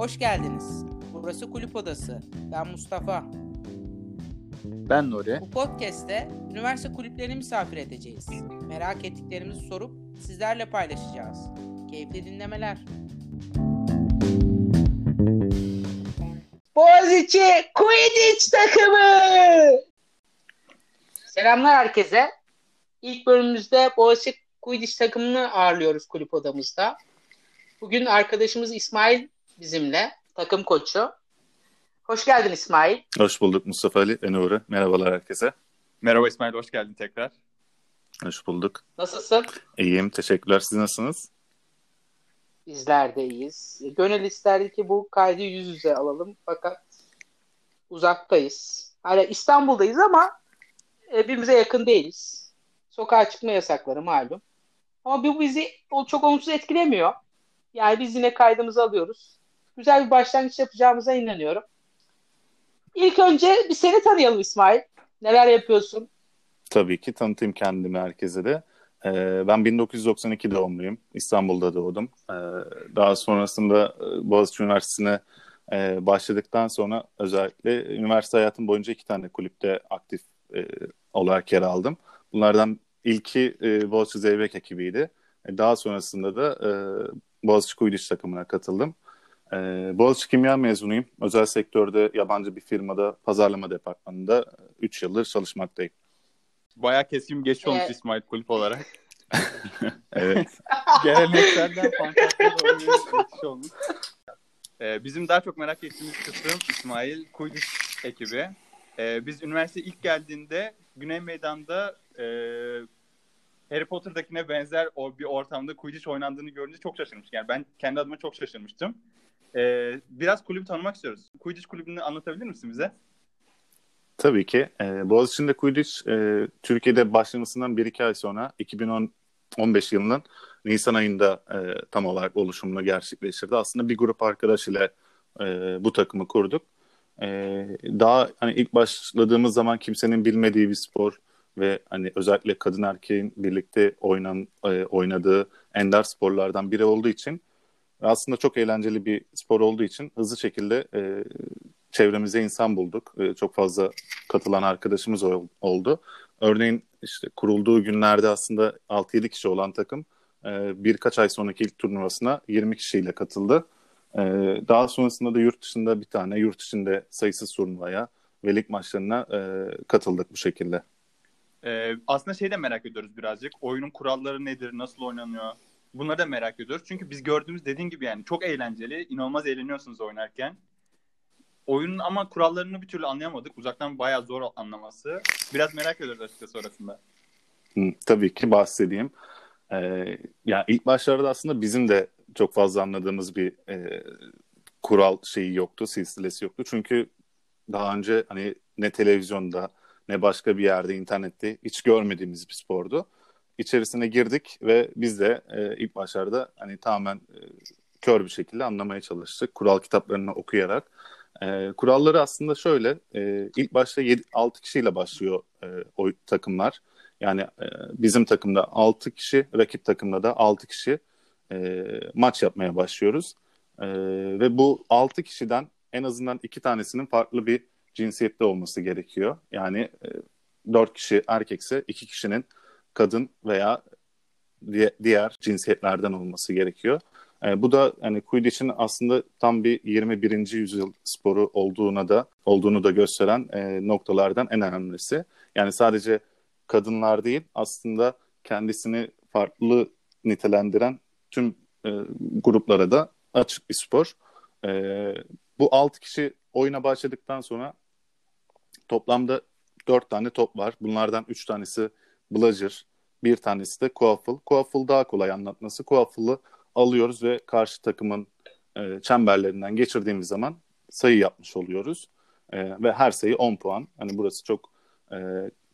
Hoş geldiniz. Burası Kulüp Odası. Ben Mustafa. Ben Nuri. Bu podcast'te üniversite kulüplerini misafir edeceğiz. Merak ettiklerimizi sorup sizlerle paylaşacağız. Keyifli dinlemeler. Boğaziçi Quidditch takımı! Selamlar herkese. İlk bölümümüzde Boğaziçi Quidditch takımını ağırlıyoruz kulüp odamızda. Bugün arkadaşımız İsmail bizimle, takım koçu. Hoş geldin İsmail. Hoş bulduk Mustafa Ali ve Nuri. Merhabalar herkese. Merhaba İsmail, hoş geldin tekrar. Hoş bulduk. Nasılsın? İyiyim, teşekkürler. Siz nasılsınız? Bizler de iyiyiz. Gönül isterdi ki bu kaydı yüz yüze alalım fakat uzaktayız. Hala İstanbul'dayız ama birbirimize yakın değiliz. Sokağa çıkma yasakları malum. Ama bu bizi çok olumsuz etkilemiyor. Yani biz yine kaydımızı alıyoruz. Güzel bir başlangıç yapacağımıza inanıyorum. İlk önce bir seni tanıyalım İsmail. Neler yapıyorsun? Tabii ki tanıtayım kendimi herkese de. Ee, ben 1992 doğumluyum. İstanbul'da doğdum. Ee, daha sonrasında Boğaziçi Üniversitesi'ne e, başladıktan sonra özellikle üniversite hayatım boyunca iki tane kulüpte aktif e, olarak yer aldım. Bunlardan ilki e, Boğaziçi Zeybek ekibiydi. Daha sonrasında da e, Boğaziçi Kuyudiş takımına katıldım. Ee, Boğaziçi Kimya mezunuyum. Özel sektörde yabancı bir firmada pazarlama departmanında 3 yıldır çalışmaktayım. Bayağı keskin geçiş olmuş Evet. İsmail kulüp olarak. Evet. Geleneklerden fantastik olmuş. Ee, bizim daha çok merak ettiğimiz kısım İsmail Kuyduş ekibi. Ee, biz üniversite ilk geldiğinde Güney Meydan'da e, Harry Potter'dakine benzer o bir ortamda Quidditch oynandığını görünce çok şaşırmıştım. Yani ben kendi adıma çok şaşırmıştım. Ee, biraz kulübü tanımak istiyoruz. Quidditch kulübünü anlatabilir misin bize? Tabii ki. Ee, Boğaziçi'nde Quidditch e, Türkiye'de başlamasından 1-2 ay sonra 2015 yılının Nisan ayında e, tam olarak oluşumunu gerçekleştirdi. Aslında bir grup arkadaş ile e, bu takımı kurduk. E, daha hani ilk başladığımız zaman kimsenin bilmediği bir spor ve hani özellikle kadın erkeğin birlikte oynan e, oynadığı ender sporlardan biri olduğu için aslında çok eğlenceli bir spor olduğu için hızlı şekilde e, çevremize insan bulduk. E, çok fazla katılan arkadaşımız ol, oldu. Örneğin işte kurulduğu günlerde aslında 6-7 kişi olan takım e, birkaç ay sonraki ilk turnuvasına 20 kişiyle katıldı. E, daha sonrasında da yurt dışında bir tane, yurt içinde sayısız turnuvaya ve lig maçlarına e, katıldık bu şekilde. Ee, aslında şey de merak ediyoruz birazcık. Oyunun kuralları nedir, nasıl oynanıyor? Bunları da merak ediyoruz. Çünkü biz gördüğümüz dediğin gibi yani çok eğlenceli. inanılmaz eğleniyorsunuz oynarken. Oyunun ama kurallarını bir türlü anlayamadık. Uzaktan bayağı zor anlaması. Biraz merak ediyoruz açıkçası sonrasında. Tabii ki bahsedeyim. Ee, yani ilk başlarda aslında bizim de çok fazla anladığımız bir e, kural şeyi yoktu, silsilesi yoktu. Çünkü daha önce hani ne televizyonda ne başka bir yerde internette hiç görmediğimiz bir spordu. İçerisine girdik ve biz de e, ilk başlarda hani tamamen e, kör bir şekilde anlamaya çalıştık. Kural kitaplarını okuyarak. E, kuralları aslında şöyle, e, ilk başta 7, 6 kişiyle başlıyor e, o takımlar. Yani e, bizim takımda 6 kişi, rakip takımda da 6 kişi e, maç yapmaya başlıyoruz. E, ve bu 6 kişiden en azından 2 tanesinin farklı bir cinsiyette olması gerekiyor. Yani e, 4 kişi erkekse 2 kişinin kadın veya di- diğer cinsiyetlerden olması gerekiyor. E, bu da hani Quidditch'in aslında tam bir 21. yüzyıl sporu olduğuna da olduğunu da gösteren e, noktalardan en önemlisi. Yani sadece kadınlar değil aslında kendisini farklı nitelendiren tüm e, gruplara da açık bir spor. E, bu 6 kişi oyuna başladıktan sonra toplamda 4 tane top var. Bunlardan 3 tanesi bludger, bir tanesi de quaffle. Quaffle daha kolay anlatması. Quaffle'ı alıyoruz ve karşı takımın e, çemberlerinden geçirdiğimiz zaman sayı yapmış oluyoruz. E, ve her sayı 10 puan. Hani burası çok e,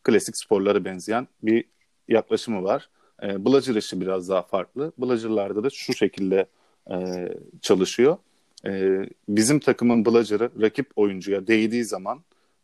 klasik sporlara benzeyen bir yaklaşımı var. E, bludger işi biraz daha farklı. Bludger'larda da şu şekilde e, çalışıyor. E, bizim takımın bludger'ı rakip oyuncuya değdiği zaman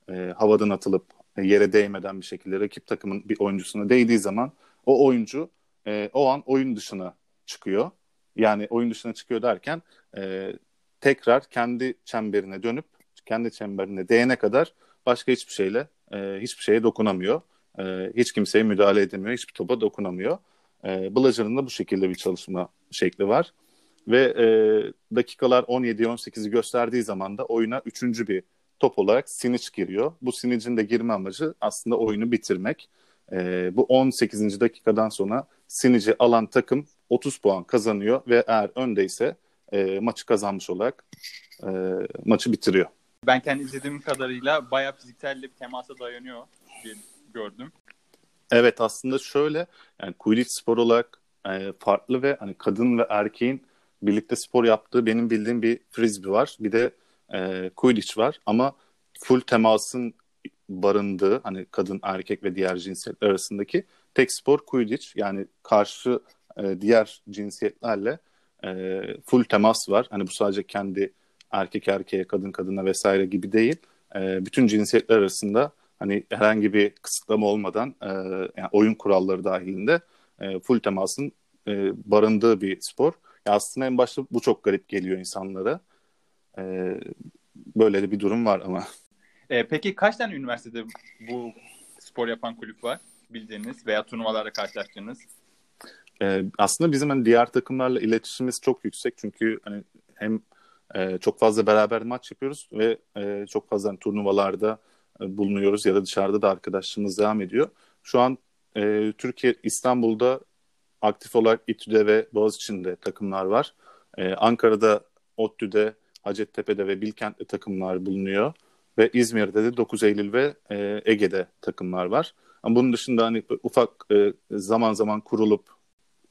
e, havadan atılıp e, yere değmeden bir şekilde rakip takımın bir oyuncusuna değdiği zaman o oyuncu e, o an oyun dışına çıkıyor. Yani oyun dışına çıkıyor derken e, tekrar kendi çemberine dönüp kendi çemberine değene kadar başka hiçbir şeyle e, hiçbir şeye dokunamıyor. E, hiç kimseye müdahale edemiyor. Hiçbir topa dokunamıyor. E, Bludgeon'ın da bu şekilde bir çalışma şekli var. Ve e, dakikalar 17-18'i gösterdiği zaman da oyuna üçüncü bir top olarak Sinic giriyor. Bu Sinic'in de girme amacı aslında oyunu bitirmek. E, bu 18. dakikadan sonra Sinic'i alan takım 30 puan kazanıyor ve eğer öndeyse e, maçı kazanmış olarak e, maçı bitiriyor. Ben kendi izlediğim kadarıyla bayağı fiziksel bir temasa dayanıyor diye gördüm. Evet aslında şöyle yani Quidditch spor olarak e, farklı ve hani kadın ve erkeğin birlikte spor yaptığı benim bildiğim bir frisbee var. Bir de e, Quidditch var ama full temasın barındığı hani kadın erkek ve diğer cinsiyetler arasındaki tek spor Quidditch yani karşı e, diğer cinsiyetlerle e, full temas var. Hani bu sadece kendi erkek erkeğe, kadın kadına vesaire gibi değil. E, bütün cinsiyetler arasında hani herhangi bir kısıtlama olmadan e, yani oyun kuralları dahilinde e, full temasın e, barındığı bir spor. Ya aslında en başta bu çok garip geliyor insanlara. E, böyle de bir durum var ama. E, peki kaç tane üniversitede bu spor yapan kulüp var bildiğiniz veya turnuvalarda karşılaştığınız? E, aslında bizim hani diğer takımlarla iletişimimiz çok yüksek çünkü hani hem e, çok fazla beraber maç yapıyoruz ve e, çok fazla hani, turnuvalarda e, bulunuyoruz ya da dışarıda da arkadaşlığımız devam ediyor. Şu an e, Türkiye İstanbul'da aktif olarak İTÜ'de ve Boğaziçi'nde takımlar var. E, Ankara'da ODTÜ'de, Hacettepe'de ve Bilkent'te takımlar bulunuyor. Ve İzmir'de de 9 Eylül ve e, Ege'de takımlar var. Ama bunun dışında hani ufak e, zaman zaman kurulup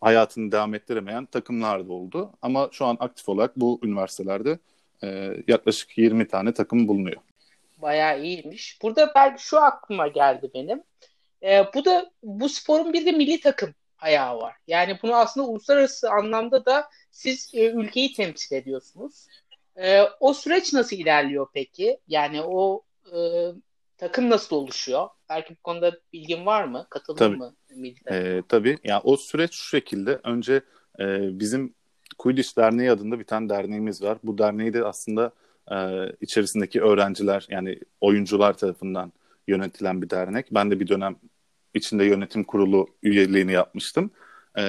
hayatını devam ettiremeyen takımlar da oldu. Ama şu an aktif olarak bu üniversitelerde e, yaklaşık 20 tane takım bulunuyor. Bayağı iyiymiş. Burada belki şu aklıma geldi benim. E, bu da bu sporun bir de milli takım ayağı var. Yani bunu aslında uluslararası anlamda da siz e, ülkeyi temsil ediyorsunuz. E, o süreç nasıl ilerliyor peki? Yani o e, takım nasıl oluşuyor? Belki bu konuda bilgin var mı? Katıldın tabii. mı? Ee, tabii. Yani o süreç şu şekilde. Önce e, bizim Quidditch Derneği adında bir tane derneğimiz var. Bu derneği de aslında e, içerisindeki öğrenciler yani oyuncular tarafından yönetilen bir dernek. Ben de bir dönem içinde yönetim kurulu üyeliğini yapmıştım. E,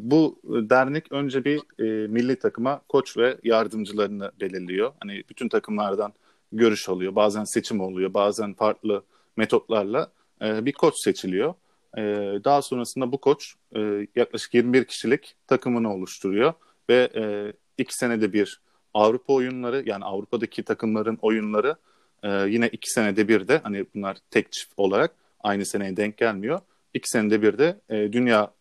bu dernek önce bir e, milli takıma koç ve yardımcılarını belirliyor. Hani bütün takımlardan görüş oluyor. Bazen seçim oluyor. Bazen farklı metotlarla e, bir koç seçiliyor. E, daha sonrasında bu koç e, yaklaşık 21 kişilik takımını oluşturuyor ve e, iki senede bir Avrupa oyunları yani Avrupa'daki takımların oyunları e, yine iki senede bir de hani bunlar tek çift olarak aynı seneye denk gelmiyor. İki senede bir de e, Dünya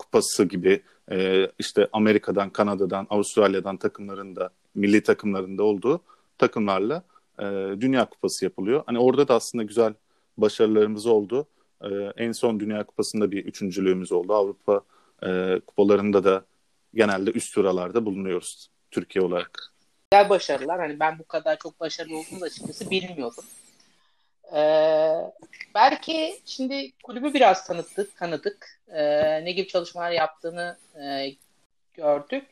Kupası gibi e, işte Amerika'dan, Kanada'dan, Avustralya'dan takımların da milli takımlarında olduğu takımlarla e, Dünya Kupası yapılıyor. Hani orada da aslında güzel başarılarımız oldu. E, en son Dünya Kupası'nda bir üçüncülüğümüz oldu. Avrupa e, kupalarında da genelde üst sıralarda bulunuyoruz Türkiye olarak. Güzel başarılar. Hani ben bu kadar çok başarılı olduğunu açıkçası bilmiyordum. Ee, belki şimdi kulübü biraz tanıttık, tanıdık. Ee, ne gibi çalışmalar yaptığını e, gördük.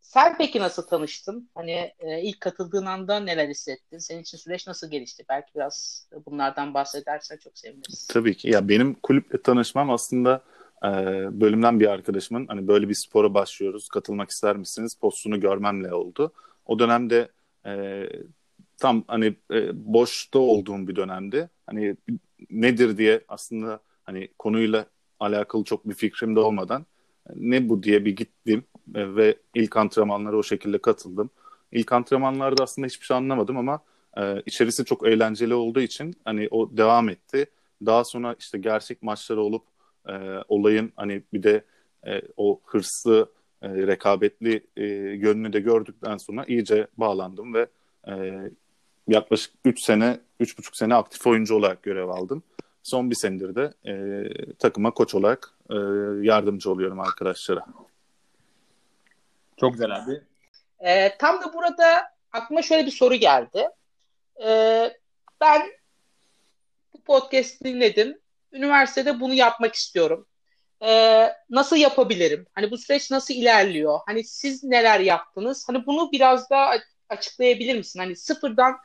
Sen peki nasıl tanıştın? Hani e, ilk katıldığın anda neler hissettin? Senin için süreç nasıl gelişti? Belki biraz bunlardan bahsedersen çok seviniriz. Tabii ki. Ya benim kulüple tanışmam aslında e, bölümden bir arkadaşımın hani böyle bir spora başlıyoruz. Katılmak ister misiniz? Postunu görmemle oldu. O dönemde e, tam hani e, boşta olduğum bir dönemdi. Hani nedir diye aslında hani konuyla alakalı çok bir fikrim de olmadan ne bu diye bir gittim e, ve ilk antrenmanlara o şekilde katıldım. İlk antrenmanlarda aslında hiçbir şey anlamadım ama e, içerisi çok eğlenceli olduğu için hani o devam etti. Daha sonra işte gerçek maçları olup e, olayın hani bir de e, o hırslı, e, rekabetli e, yönünü de gördükten sonra iyice bağlandım ve e, yaklaşık 3 sene, 3,5 sene aktif oyuncu olarak görev aldım. Son bir senedir de e, takıma koç olarak e, yardımcı oluyorum arkadaşlara. Çok güzel abi. E, tam da burada aklıma şöyle bir soru geldi. E, ben bu podcast dinledim. Üniversitede bunu yapmak istiyorum. E, nasıl yapabilirim? Hani bu süreç nasıl ilerliyor? Hani siz neler yaptınız? Hani bunu biraz daha açıklayabilir misin? Hani sıfırdan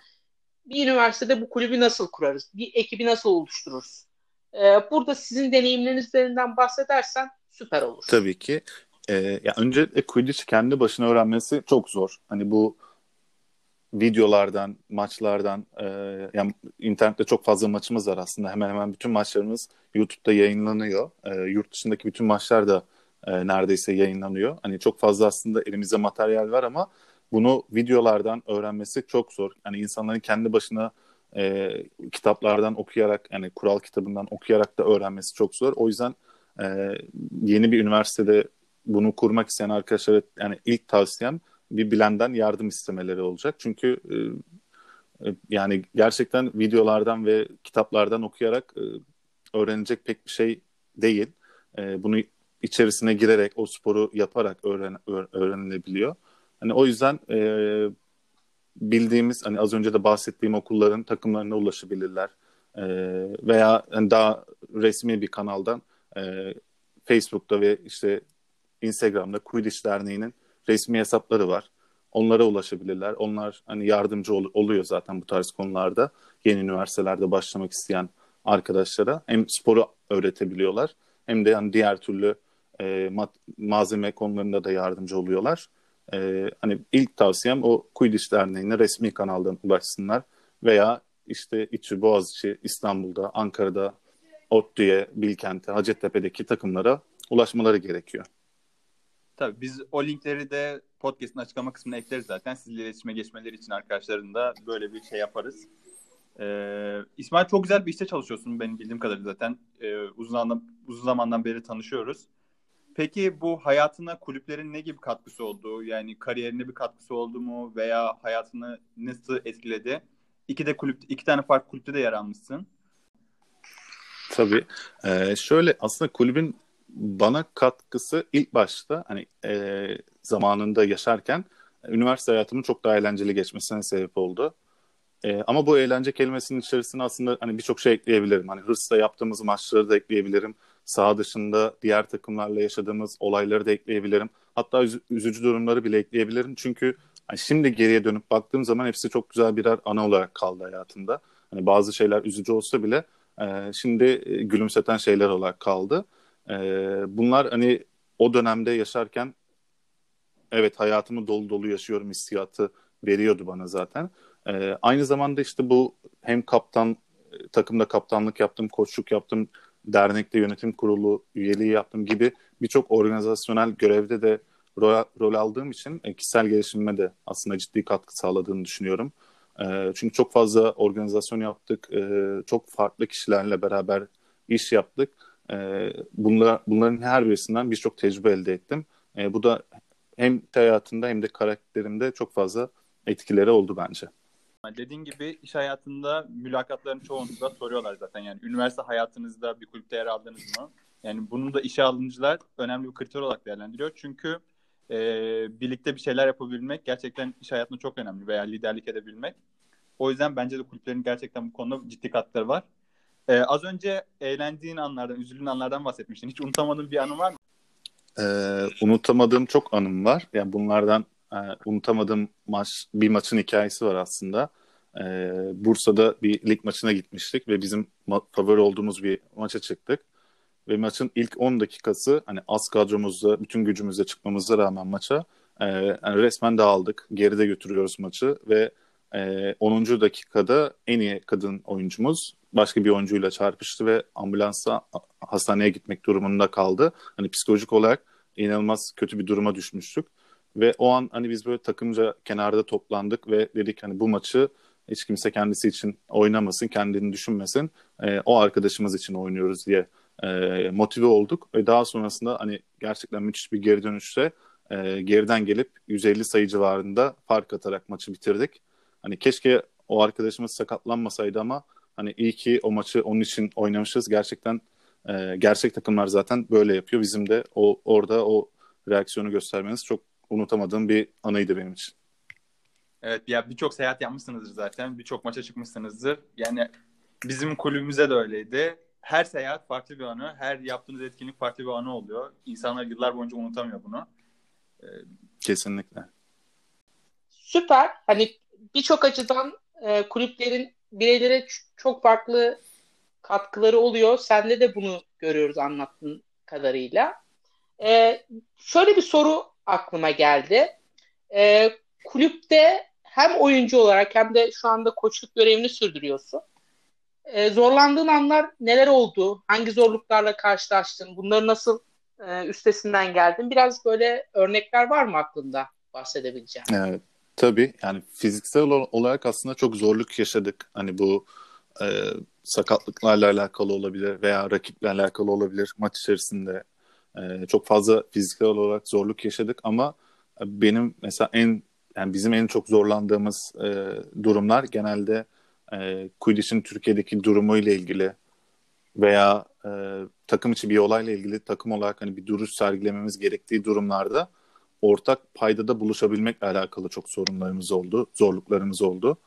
bir üniversitede bu kulübü nasıl kurarız? Bir ekibi nasıl oluştururuz? Ee, burada sizin deneyimleriniz üzerinden bahsedersen süper olur. Tabii ki. Ee, ya öncelikle Quidditch kendi başına öğrenmesi çok zor. Hani bu videolardan, maçlardan, e, yani internette çok fazla maçımız var aslında. Hemen hemen bütün maçlarımız YouTube'da yayınlanıyor. E, yurt dışındaki bütün maçlar da e, neredeyse yayınlanıyor. Hani çok fazla aslında elimizde materyal var ama bunu videolardan öğrenmesi çok zor. Yani insanların kendi başına e, kitaplardan okuyarak, yani kural kitabından okuyarak da öğrenmesi çok zor. O yüzden e, yeni bir üniversitede bunu kurmak isteyen arkadaşlara yani ilk tavsiyem bir bilenden yardım istemeleri olacak. Çünkü e, e, yani gerçekten videolardan ve kitaplardan okuyarak e, öğrenecek pek bir şey değil. E, bunu içerisine girerek o sporu yaparak öğren, öğrenilebiliyor. Hani o yüzden e, bildiğimiz hani az önce de bahsettiğim okulların takımlarına ulaşabilirler. E, veya yani daha resmi bir kanaldan e, Facebook'ta ve işte Instagram'da Quidditch Derneği'nin resmi hesapları var. Onlara ulaşabilirler. Onlar hani yardımcı ol- oluyor zaten bu tarz konularda. Yeni üniversitelerde başlamak isteyen arkadaşlara hem sporu öğretebiliyorlar hem de yani diğer türlü e, mat- malzeme konularında da yardımcı oluyorlar. E, hani ilk tavsiyem o Quidditch Derneği'ne resmi kanaldan ulaşsınlar veya işte İçi, Boğaziçi, İstanbul'da, Ankara'da, ODTÜ'ye, Bilkent'e, Hacettepe'deki takımlara ulaşmaları gerekiyor. Tabii biz o linkleri de podcast'ın açıklama kısmına ekleriz zaten. Sizle iletişime geçmeleri için arkadaşların da böyle bir şey yaparız. Ee, İsmail çok güzel bir işte çalışıyorsun benim bildiğim kadarıyla zaten. Ee, uzun, anlam, uzun zamandan beri tanışıyoruz. Peki bu hayatına kulüplerin ne gibi katkısı oldu? Yani kariyerine bir katkısı oldu mu veya hayatını nasıl etkiledi? İki de kulüp, iki tane farklı kulüpte de yer almışsın. Tabii. Ee, şöyle aslında kulübün bana katkısı ilk başta hani e, zamanında yaşarken üniversite hayatımın çok daha eğlenceli geçmesine sebep oldu. E, ama bu eğlence kelimesinin içerisine aslında hani birçok şey ekleyebilirim. Hani hırsla yaptığımız maçları da ekleyebilirim. Saha dışında diğer takımlarla yaşadığımız olayları da ekleyebilirim. Hatta üz- üzücü durumları bile ekleyebilirim. Çünkü hani şimdi geriye dönüp baktığım zaman hepsi çok güzel birer ana olarak kaldı hayatımda. Hani bazı şeyler üzücü olsa bile e, şimdi e, gülümseten şeyler olarak kaldı. E, bunlar hani o dönemde yaşarken evet hayatımı dolu dolu yaşıyorum hissiyatı veriyordu bana zaten. E, aynı zamanda işte bu hem kaptan takımda kaptanlık yaptım, koçluk yaptım, dernekte yönetim kurulu üyeliği yaptım gibi birçok organizasyonel görevde de rol, rol aldığım için e, kişisel gelişimime de aslında ciddi katkı sağladığını düşünüyorum. E, çünkü çok fazla organizasyon yaptık, e, çok farklı kişilerle beraber iş yaptık. E, bunlar, bunların her birisinden birçok tecrübe elde ettim. E, bu da hem hayatında hem de karakterimde çok fazla etkileri oldu bence. Dediğin gibi iş hayatında mülakatların çoğunlukla soruyorlar zaten. Yani üniversite hayatınızda bir kulüpte yer aldınız mı? Yani bunu da işe alımcılar önemli bir kriter olarak değerlendiriyor. Çünkü e, birlikte bir şeyler yapabilmek gerçekten iş hayatında çok önemli veya liderlik edebilmek. O yüzden bence de kulüplerin gerçekten bu konuda ciddi katkıları var. E, az önce eğlendiğin anlardan, üzüldüğün anlardan bahsetmiştin. Hiç unutamadığın bir anın var mı? Ee, unutamadığım çok anım var. Yani bunlardan e, unutamadığım maç, bir maçın hikayesi var aslında. E, Bursa'da bir lig maçına gitmiştik ve bizim ma- favori olduğumuz bir maça çıktık. Ve maçın ilk 10 dakikası hani az kadromuzla, bütün gücümüzle çıkmamıza rağmen maça e, yani resmen dağıldık. Geride götürüyoruz maçı ve e, 10. dakikada en iyi kadın oyuncumuz başka bir oyuncuyla çarpıştı ve ambulansa hastaneye gitmek durumunda kaldı. Hani psikolojik olarak inanılmaz kötü bir duruma düşmüştük. Ve o an hani biz böyle takımca kenarda toplandık ve dedik hani bu maçı hiç kimse kendisi için oynamasın, kendini düşünmesin. E, o arkadaşımız için oynuyoruz diye e, motive olduk. Ve daha sonrasında hani gerçekten müthiş bir geri dönüşte e, geriden gelip 150 sayı civarında fark atarak maçı bitirdik. Hani keşke o arkadaşımız sakatlanmasaydı ama hani iyi ki o maçı onun için oynamışız. Gerçekten e, gerçek takımlar zaten böyle yapıyor. Bizim de o orada o reaksiyonu göstermeniz çok unutamadığım bir anıydı benim için. Evet ya birçok seyahat yapmışsınızdır zaten. Birçok maça çıkmışsınızdır. Yani bizim kulübümüze de öyleydi. Her seyahat farklı bir anı. Her yaptığınız etkinlik farklı bir anı oluyor. İnsanlar yıllar boyunca unutamıyor bunu. Kesinlikle. süper. Hani birçok açıdan e, kulüplerin bireylere çok farklı katkıları oluyor. Sende de bunu görüyoruz anlattığın kadarıyla. E, şöyle bir soru aklıma geldi. E, kulüpte hem oyuncu olarak hem de şu anda koçluk görevini sürdürüyorsun. E, zorlandığın anlar neler oldu? Hangi zorluklarla karşılaştın? Bunları nasıl e, üstesinden geldin? Biraz böyle örnekler var mı aklında bahsedebileceğim? Evet. Tabii yani fiziksel olarak aslında çok zorluk yaşadık. Hani bu e, sakatlıklarla alakalı olabilir veya rakiple alakalı olabilir maç içerisinde. E, çok fazla fiziksel olarak zorluk yaşadık ama benim mesela en yani bizim en çok zorlandığımız e, durumlar genelde e, Quidditch'in Türkiye'deki durumu ile ilgili veya e, takım içi bir olayla ilgili takım olarak hani bir duruş sergilememiz gerektiği durumlarda ortak paydada buluşabilmekle alakalı çok sorunlarımız oldu, zorluklarımız oldu.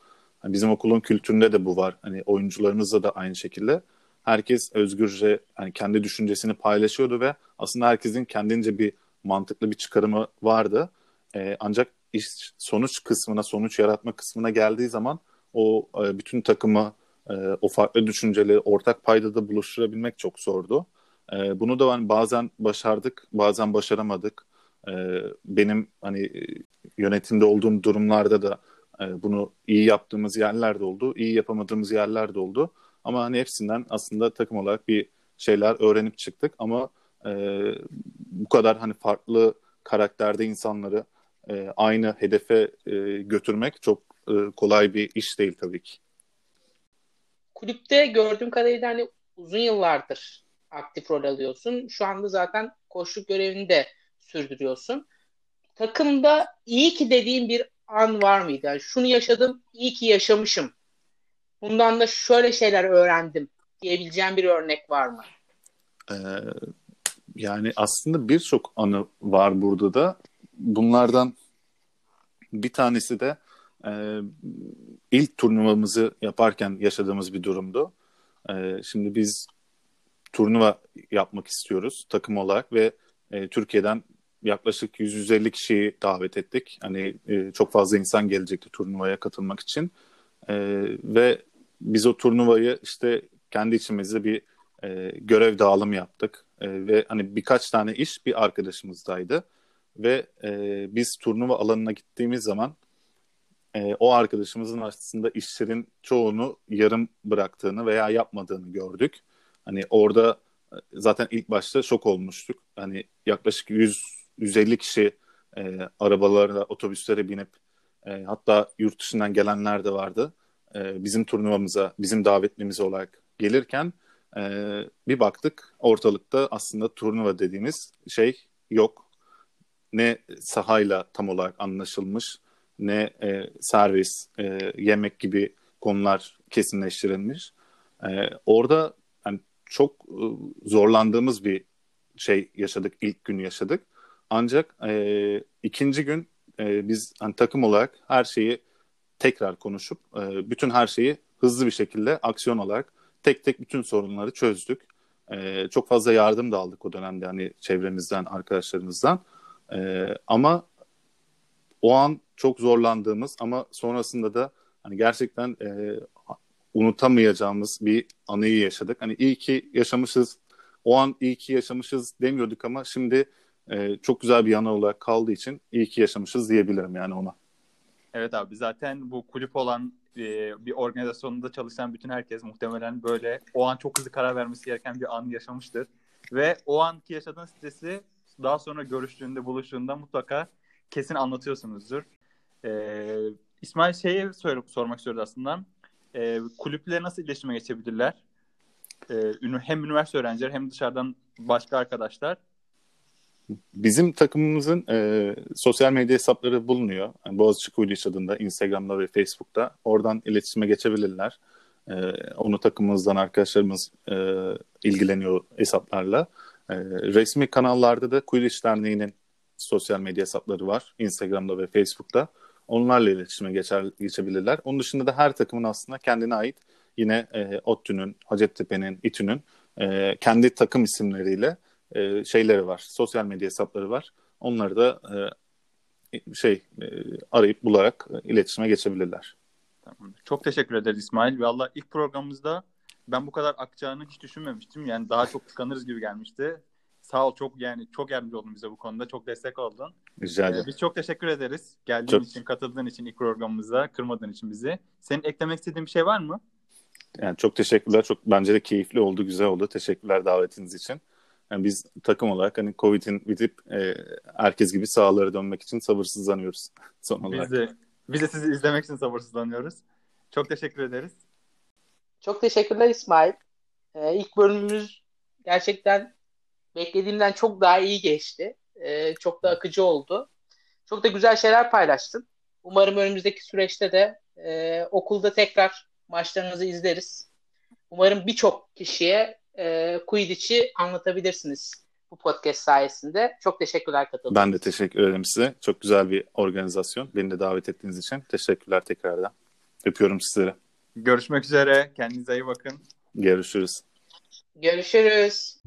Yani bizim okulun kültüründe de bu var. Hani oyuncularımızla da aynı şekilde. Herkes özgürce hani kendi düşüncesini paylaşıyordu ve aslında herkesin kendince bir mantıklı bir çıkarımı vardı. Ee, ancak iş sonuç kısmına, sonuç yaratma kısmına geldiği zaman o e, bütün takımı e, o farklı düşünceleri ortak paydada buluşturabilmek çok zordu. E, bunu da hani bazen başardık, bazen başaramadık. E, benim hani e, yönetimde olduğum durumlarda da e, bunu iyi yaptığımız yerler de oldu, iyi yapamadığımız yerler de oldu. Ama hani hepsinden aslında takım olarak bir şeyler öğrenip çıktık. Ama e, bu kadar hani farklı karakterde insanları e, aynı hedefe e, götürmek çok e, kolay bir iş değil tabii ki. Kulüpte gördüğüm kadarıyla hani uzun yıllardır aktif rol alıyorsun. Şu anda zaten koçluk görevini de sürdürüyorsun. Takımda iyi ki dediğin bir an var mıydı? Yani şunu yaşadım, iyi ki yaşamışım. Bundan da şöyle şeyler öğrendim diyebileceğim bir örnek var mı? Ee, yani aslında birçok anı var burada da. Bunlardan bir tanesi de e, ilk turnuvamızı yaparken yaşadığımız bir durumdu. E, şimdi biz turnuva yapmak istiyoruz takım olarak ve e, Türkiye'den yaklaşık 150 kişiyi davet ettik. Hani e, çok fazla insan gelecekti turnuvaya katılmak için. E, ve biz o turnuvayı işte kendi içimizde bir e, görev dağılımı yaptık. E, ve hani birkaç tane iş bir arkadaşımızdaydı. Ve e, biz turnuva alanına gittiğimiz zaman e, o arkadaşımızın aslında işlerin çoğunu yarım bıraktığını veya yapmadığını gördük. Hani orada e, zaten ilk başta şok olmuştuk. Hani yaklaşık 100 150 kişi e, arabalara, otobüslere binip e, hatta yurt dışından gelenler de vardı. E, bizim turnuvamıza, bizim davetlimiz olarak gelirken e, bir baktık ortalıkta aslında turnuva dediğimiz şey yok. Ne sahayla tam olarak anlaşılmış, ne e, servis, e, yemek gibi konular kesinleştirilmiş. E, orada yani çok e, zorlandığımız bir şey yaşadık, ilk gün yaşadık. Ancak e, ikinci gün e, biz hani takım olarak her şeyi tekrar konuşup e, bütün her şeyi hızlı bir şekilde aksiyon olarak tek tek bütün sorunları çözdük. E, çok fazla yardım da aldık o dönemde hani çevremizden, arkadaşlarımızdan. E, ama o an çok zorlandığımız ama sonrasında da hani gerçekten e, unutamayacağımız bir anıyı yaşadık. Hani iyi ki yaşamışız, o an iyi ki yaşamışız demiyorduk ama şimdi e, çok güzel bir yanı olarak kaldığı için iyi ki yaşamışız diyebilirim yani ona. Evet abi zaten bu kulüp olan e, bir organizasyonunda çalışan bütün herkes muhtemelen böyle o an çok hızlı karar vermesi gereken bir an yaşamıştır. Ve o anki yaşadığın stresi daha sonra görüştüğünde, buluştuğunda mutlaka kesin anlatıyorsunuzdur. Ee, İsmail şeyi sor sormak istiyoruz aslında. Ee, kulüple nasıl iletişime geçebilirler? Ee, hem üniversite öğrencileri hem dışarıdan başka arkadaşlar. Bizim takımımızın e, sosyal medya hesapları bulunuyor. Yani Boğaziçi Kuyuliş adında Instagram'da ve Facebook'ta. Oradan iletişime geçebilirler. E, onu takımımızdan arkadaşlarımız e, ilgileniyor hesaplarla. E, resmi kanallarda da Kuyuliş Derneği'nin sosyal medya hesapları var. Instagram'da ve Facebook'ta. Onlarla iletişime geçer, geçebilirler. Onun dışında da her takımın aslında kendine ait yine e, ODTÜ'nün, Hacettepe'nin, İTÜ'nün e, kendi takım isimleriyle e, şeyleri var. Sosyal medya hesapları var. Onları da e, şey e, arayıp bularak iletişime geçebilirler. Tamam. Çok teşekkür ederiz İsmail. Valla ilk programımızda ben bu kadar akacağını hiç düşünmemiştim. Yani daha çok tıkanırız gibi gelmişti. Sağ ol çok yani çok yardımcı oldun bize bu konuda. Çok destek oldun. Rica ederim. Ee, biz çok teşekkür ederiz. Geldiğin Çok- için, katıldığın için ilk programımıza, kırmadığın için bizi. Senin eklemek istediğin bir şey var mı? Yani çok teşekkürler. Çok bence de keyifli oldu, güzel oldu. Teşekkürler davetiniz için. Yani biz takım olarak hani Covid'in bitip e, herkes gibi sahalara dönmek için sabırsızlanıyoruz son olarak. Biz de, biz de sizi izlemek için sabırsızlanıyoruz. Çok teşekkür ederiz. Çok teşekkürler İsmail. Ee, ilk bölümümüz gerçekten beklediğimden çok daha iyi geçti. Ee, çok da akıcı oldu. Çok da güzel şeyler paylaştın. Umarım önümüzdeki süreçte de e, okulda tekrar maçlarınızı izleriz. Umarım birçok kişiye e, Quidditch'i anlatabilirsiniz bu podcast sayesinde. Çok teşekkürler katıldığınız Ben de teşekkür ederim size. Çok güzel bir organizasyon. Beni de davet ettiğiniz için teşekkürler tekrardan. Öpüyorum sizleri. Görüşmek üzere. Kendinize iyi bakın. Görüşürüz. Görüşürüz.